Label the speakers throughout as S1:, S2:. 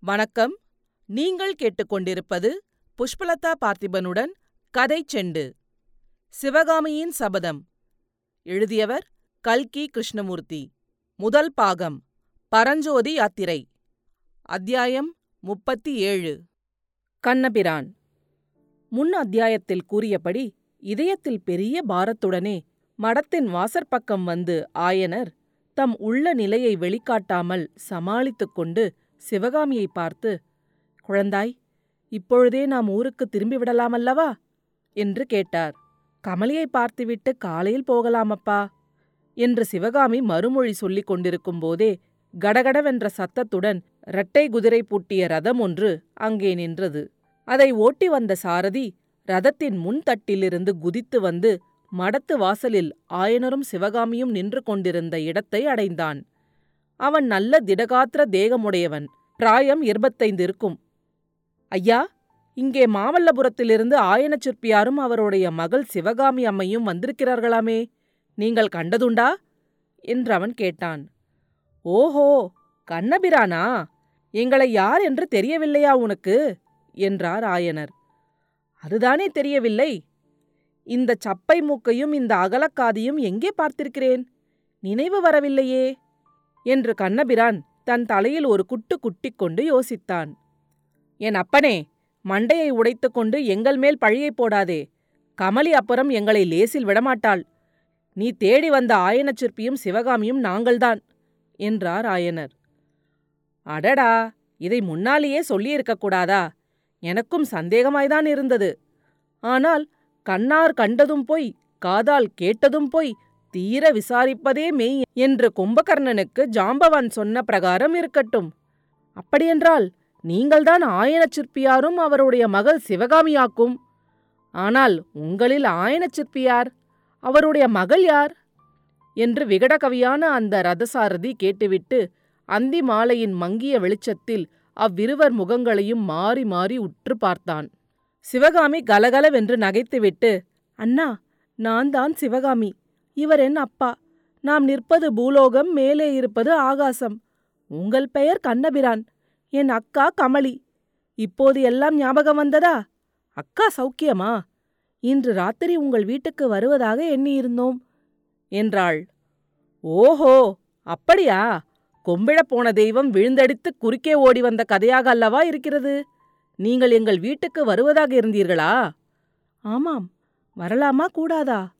S1: வணக்கம். நீங்கள் கேட்டுக்கொண்டிருப்பது புஷ்பலதா பார்த்திபனுடன் கதை செண்டு. சிவகாமியின் சபதம். எழுதியவர் கல்கி கிருஷ்ணமூர்த்தி. முதல் பாகம். பரஞ்சோதி யாத்திரை. அத்தியாயம் முப்பத்தி ஏழு கண்ணபிரான். முன் அத்தியாயத்தில் கூறியபடி இதயத்தில் பெரிய பாரத்துடனே மடத்தின் வாசற்பக்கம் வந்து ஆயனர் தம் உள்ள நிலையை வெளிக்காட்டாமல் சமாளித்துக் கொண்டு சிவகாமியை பார்த்து குழந்தாய் இப்பொழுதே நாம் ஊருக்கு திரும்பி விடலாமல்லவா? என்று கேட்டார். கமலியை பார்த்துவிட்டு காலையில் போகலாமப்பா என்று சிவகாமி மறுமொழி சொல்லிக் கொண்டிருக்கும் போதே கடகடவென்ற சத்தத்துடன் இரட்டை குதிரை பூட்டிய ரதம் ஒன்று அங்கே நின்றது. அதை ஓட்டி வந்த சாரதி ரதத்தின் முன்தட்டிலிருந்து குதித்து வந்து மடத்து வாசலில் ஆயனரும் சிவகாமியும் நின்று கொண்டிருந்த இடத்தை அடைந்தான். அவன் நல்ல திடகாத்திர தேகமுடையவன். பிராயம் இருபத்தைந்து இருக்கும். ஐயா இங்கே மாமல்லபுரத்திலிருந்து ஆயன சிற்பியாரும் அவருடைய மகள் சிவகாமி அம்மையும் வந்திருக்கிறார்களாமே நீங்கள் கண்டதுண்டா? என்றவன் கேட்டான். ஓஹோ கண்ணபிரானா? எங்களை யார் என்று தெரியவில்லையா உனக்கு? என்றார் ஆயனர். அதுதானே தெரியவில்லை. இந்த சப்பை மூக்கையும் இந்த அகலக்காதியும் எங்கே பார்த்திருக்கிறேன்? நினைவு வரவில்லையே என்று கண்ணபிரான் தன் தலையில் ஒரு குட்டு குட்டிக் கொண்டு யோசித்தான். என் அப்பனே மண்டையை உடைத்துக்கொண்டு எங்கள் மேல் பழியைப் போடாதே. கமலி அப்புறம் எங்களை லேசில் விடமாட்டாள். நீ தேடி வந்த ஆயனச் சிற்பியும் சிவகாமியும் நாங்கள்தான் என்றார் ஆயனர். அடடா! இதை முன்னாலேயே சொல்லியிருக்கக் கூடாதா? எனக்கும் சந்தேகமாய்தான் இருந்தது. ஆனால் கண்ணார் கண்டதும் போய் காதால் கேட்டதும் போய் தீர விசாரிப்பதே மெய் என்று கும்பகர்ணனுக்கு ஜாம்பவான் சொன்ன பிரகாரம் இருக்கட்டும். அப்படியென்றால் நீங்கள்தான் ஆயன சிற்பியாரும் அவருடைய மகள் சிவகாமியாக்கும். ஆனால் உங்களில் ஆயனச் சிற்பியார் அவருடைய மகள் யார்? என்று விகடகவியான அந்த ரதசாரதி கேட்டுவிட்டு அந்தி மாலையின் மங்கிய வெளிச்சத்தில் அவ்விருவர் முகங்களையும் மாறி மாறி உற்று பார்த்தான். சிவகாமி கலகலவென்று நகைத்துவிட்டு அண்ணா நான் தான் சிவகாமி. இவர் என் அப்பா. நாம் நிற்பது பூலோகம் மேலே இருப்பது ஆகாசம். உங்கள் பெயர் கண்ணபிரான் என் அக்கா கமலி. இப்போது எல்லாம் ஞாபகம் வந்ததா? அக்கா சௌக்கியமா? இன்று ராத்திரி உங்கள் வீட்டுக்கு வருவதாக எண்ணியிருந்தோம் என்றாள். ஓஹோ அப்படியா? கொம்பிழப் போன தெய்வம் விழுந்தடித்து குறுக்கே ஓடி வந்த கதையாக அல்லவா இருக்கிறது? நீங்கள் எங்கள் வீட்டுக்கு வருவதாக இருந்தீர்களா? ஆமாம் வரலாமா கூடாதா?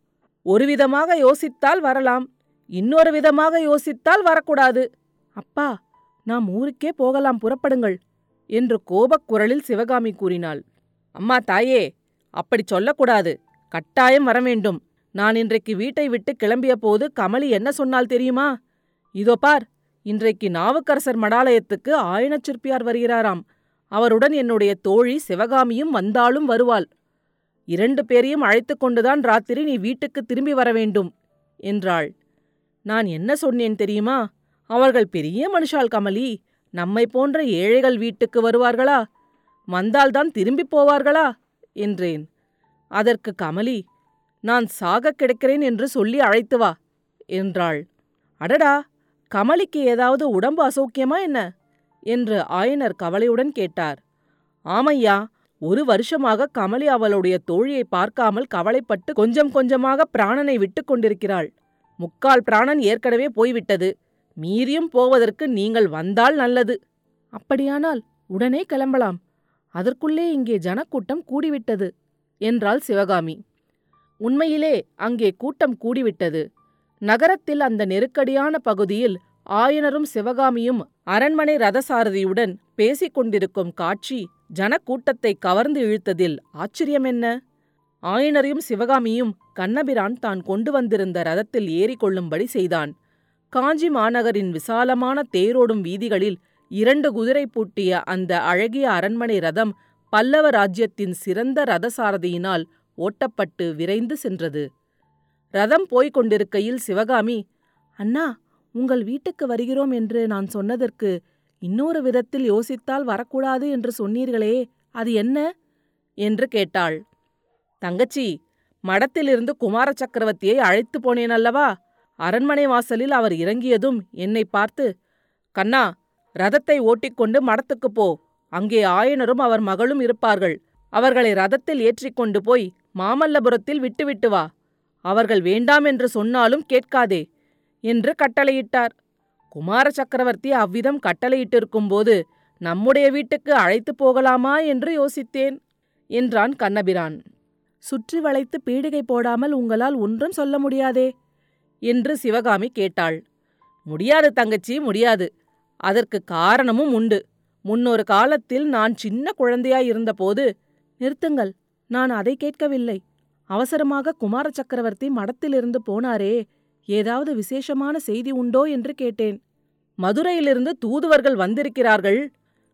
S1: ஒரு விதமாக யோசித்தால் வரலாம் இன்னொரு விதமாக யோசித்தால் வரக்கூடாது. அப்பா நாம் ஊருக்கே போகலாம் புறப்படுங்கள் என்று கோபக் குரலில் சிவகாமி கூறினாள். அம்மா தாயே அப்படி சொல்லக்கூடாது. கட்டாயம் வரவேண்டும். நான் இன்றைக்கு வீட்டை விட்டு கிளம்பிய போது கமலி என்ன சொன்னால் தெரியுமா? இதோ பார் இன்றைக்கு நாவுக்கரசர் மடாலயத்துக்கு ஆயனச் சிற்பியார் வருகிறாராம். அவருடன் என்னுடைய தோழி சிவகாமியும் வந்தாலும் வருவாள். இரண்டு பேரையும் அழைத்து கொண்டுதான் ராத்திரி நீ வீட்டுக்கு திரும்பி வர வேண்டும் என்றாள். நான் என்ன சொன்னேன் தெரியுமா? அவர்கள் பெரிய மனுஷால் கமலி நம்மை போன்ற ஏழைகள் வீட்டுக்கு வருவார்களா? வந்தால்தான் திரும்பி போவார்களா? என்றேன். அதற்கு கமலி நான் சாகக் கிடக்கிறேன் என்று சொல்லி அழைத்து வா என்றாள். அடடா! கமலிக்கு ஏதாவது உடம்பு அசௌக்கியமா என்ன? என்று ஆயனர் கவலையுடன் கேட்டார். ஆமையா ஒரு வருஷமாக கமலி அவளுடைய தோழியை பார்க்காமல் கவலைப்பட்டு கொஞ்சம் கொஞ்சமாக பிராணனை விட்டுக் கொண்டிருக்கிறாள். முக்கால் பிராணன் ஏற்கனவே போய்விட்டது. மீறியும் போவதற்கு நீங்கள் வந்தால் நல்லது. அப்படியானால் உடனே கிளம்பலாம். அதற்குள்ளே இங்கே ஜனக்கூட்டம் கூடிவிட்டது என்றாள் சிவகாமி. உண்மையிலே அங்கே கூட்டம் கூடிவிட்டது. நகரத்தில் அந்த நெருக்கடியான பகுதியில் ஆயனரும் சிவகாமியும் அரண்மனை ரதசாரதியுடன் பேசிக் கொண்டிருக்கும் காட்சி ஜனக்கூட்டத்தை கவர்ந்து இழுத்ததில் ஆச்சரியம் என்ன ஆயனரையும் சிவகாமியும் கண்ணபிரான் தான் கொண்டு வந்திருந்த ரதத்தில் ஏறிக்கொள்ளும்படி செய்தான். காஞ்சி மாநகரின் விசாலமான தேரோடும் வீதிகளில் இரண்டு குதிரை பூட்டிய அந்த அழகிய அரண்மனை ரதம் பல்லவ ராஜ்யத்தின் சிறந்த ரதசாரதியினால் ஓட்டப்பட்டு விரைந்து சென்றது. ரதம் போய்க் கொண்டிருக்கையில் சிவகாமி அண்ணா உங்கள் வீட்டுக்கு வருகிறோம் என்று நான் சொன்னதற்கு இன்னொரு விதத்தில் யோசித்தால் வரக்கூடாது என்று சொன்னீர்களே அது என்ன? என்று கேட்டாள். தங்கச்சி மடத்திலிருந்து குமார சக்கரவர்த்தியை அழைத்து போனேன் அல்லவா? அரண்மனை வாசலில் அவர் இறங்கியதும் என்னை பார்த்து கண்ணா ரதத்தை ஓட்டிக்கொண்டு மடத்துக்குப் போ. அங்கே ஆயனரும் அவர் மகளும் இருப்பார்கள். அவர்களை ரதத்தில் ஏற்றிக்கொண்டு போய் மாமல்லபுரத்தில் விட்டுவிட்டு வா. அவர்கள் வேண்டாம் என்று சொன்னாலும் கேட்காதே என்று கட்டளையிட்டார். குமார சக்கரவர்த்தி அவ்விதம் கட்டளையிட்டிருக்கும்போது நம்முடைய வீட்டுக்கு அழைத்துப் போகலாமா என்று யோசித்தேன் என்றான் கண்ணபிரான். சுற்றி வளைத்து பீடிகை போடாமல் உங்களால் ஒன்றும் சொல்ல முடியாதே என்று சிவகாமி கேட்டாள். முடியாது தங்கச்சி முடியாது. அதற்கு காரணமும் உண்டு. முன்னொரு காலத்தில் நான் சின்ன குழந்தையாயிருந்தபோது நிறுத்துங்கள் நான் அதை கேட்கவில்லை. அவசரமாக குமார சக்கரவர்த்தி மடத்திலிருந்து போனாரே ஏதாவது விசேஷமான செய்தி உண்டோ? என்று கேட்டேன். மதுரையிலிருந்து தூதுவர்கள் வந்திருக்கிறார்கள்.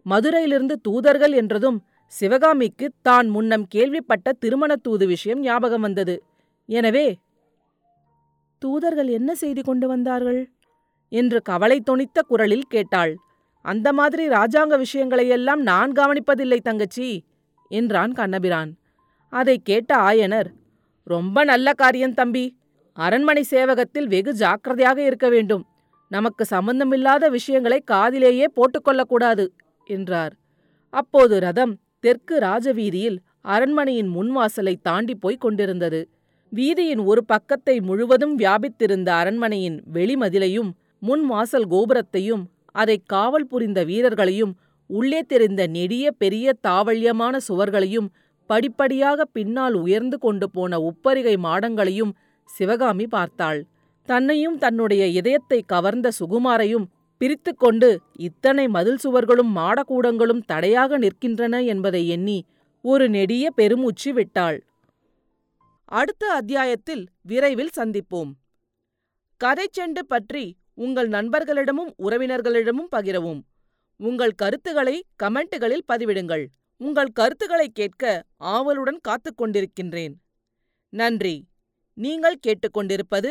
S1: மதுரையிலிருந்து தூதர்கள் என்றதும் சிவகாமிக்கு தான் முன்னம் கேள்விப்பட்ட திருமணத் தூது விஷயம் ஞாபகம் வந்தது. எனவே தூதர்கள் என்ன செய்தி கொண்டு வந்தார்கள்? என்று கவலை தொனித்த குரலில் கேட்டாள். அந்த மாதிரி ராஜாங்க விஷயங்களையெல்லாம் நான் கவனிப்பதில்லை தங்கச்சி என்றான் கண்ணபிரான். அதை கேட்ட ஆயனர் ரொம்ப நல்ல காரியம் தம்பி. அரண்மனை சேவகத்தில் வெகு ஜாக்கிரதையாக இருக்க வேண்டும். நமக்கு சம்பந்தமில்லாத விஷயங்களை காதிலேயே போட்டுக்கொள்ளக்கூடாது என்றார். அப்போது ரதம் தெற்கு ராஜவீதியில் அரண்மனையின் முன்வாசலை தாண்டி போய்க் கொண்டிருந்தது. வீதியின் ஒரு பக்கத்தை முழுவதும் வியாபித்திருந்த அரண்மனையின் வெளிமதிலையும் முன் வாசல் கோபுரத்தையும் அதை காவல் புரிந்த வீரர்களையும் உள்ளே தெரிந்த நெடிய பெரிய தாவள்யமான சுவர்களையும் படிப்படியாக பின்னால் உயர்ந்து கொண்டு போன உப்பரிகை மாடங்களையும் சிவகாமி பார்த்தாள். தன்னையும் தன்னுடைய இதயத்தை கவர்ந்த சுகுமாரையும் பிரித்து கொண்டு இத்தனை மதில் சுவர்களும் மாடக்கூடங்களும் தடையாக நிற்கின்றன என்பதை எண்ணி ஒரு நெடிய பெருமூச்சு விட்டாள். அடுத்த அத்தியாயத்தில் விரைவில் சந்திப்போம். கதைச்செண்டு பற்றி உங்கள் நண்பர்களிடமும் உறவினர்களிடமும் பகிரவும். உங்கள் கருத்துக்களை கமெண்ட்டுகளில் பதிவிடுங்கள். உங்கள் கருத்துக்களை கேட்க ஆவலுடன் காத்துக் கொண்டிருக்கின்றேன். நன்றி. நீங்கள் கேட்டுக்கொண்டிருப்பது